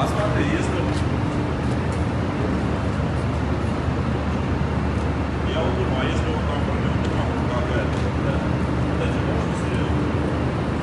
as baterias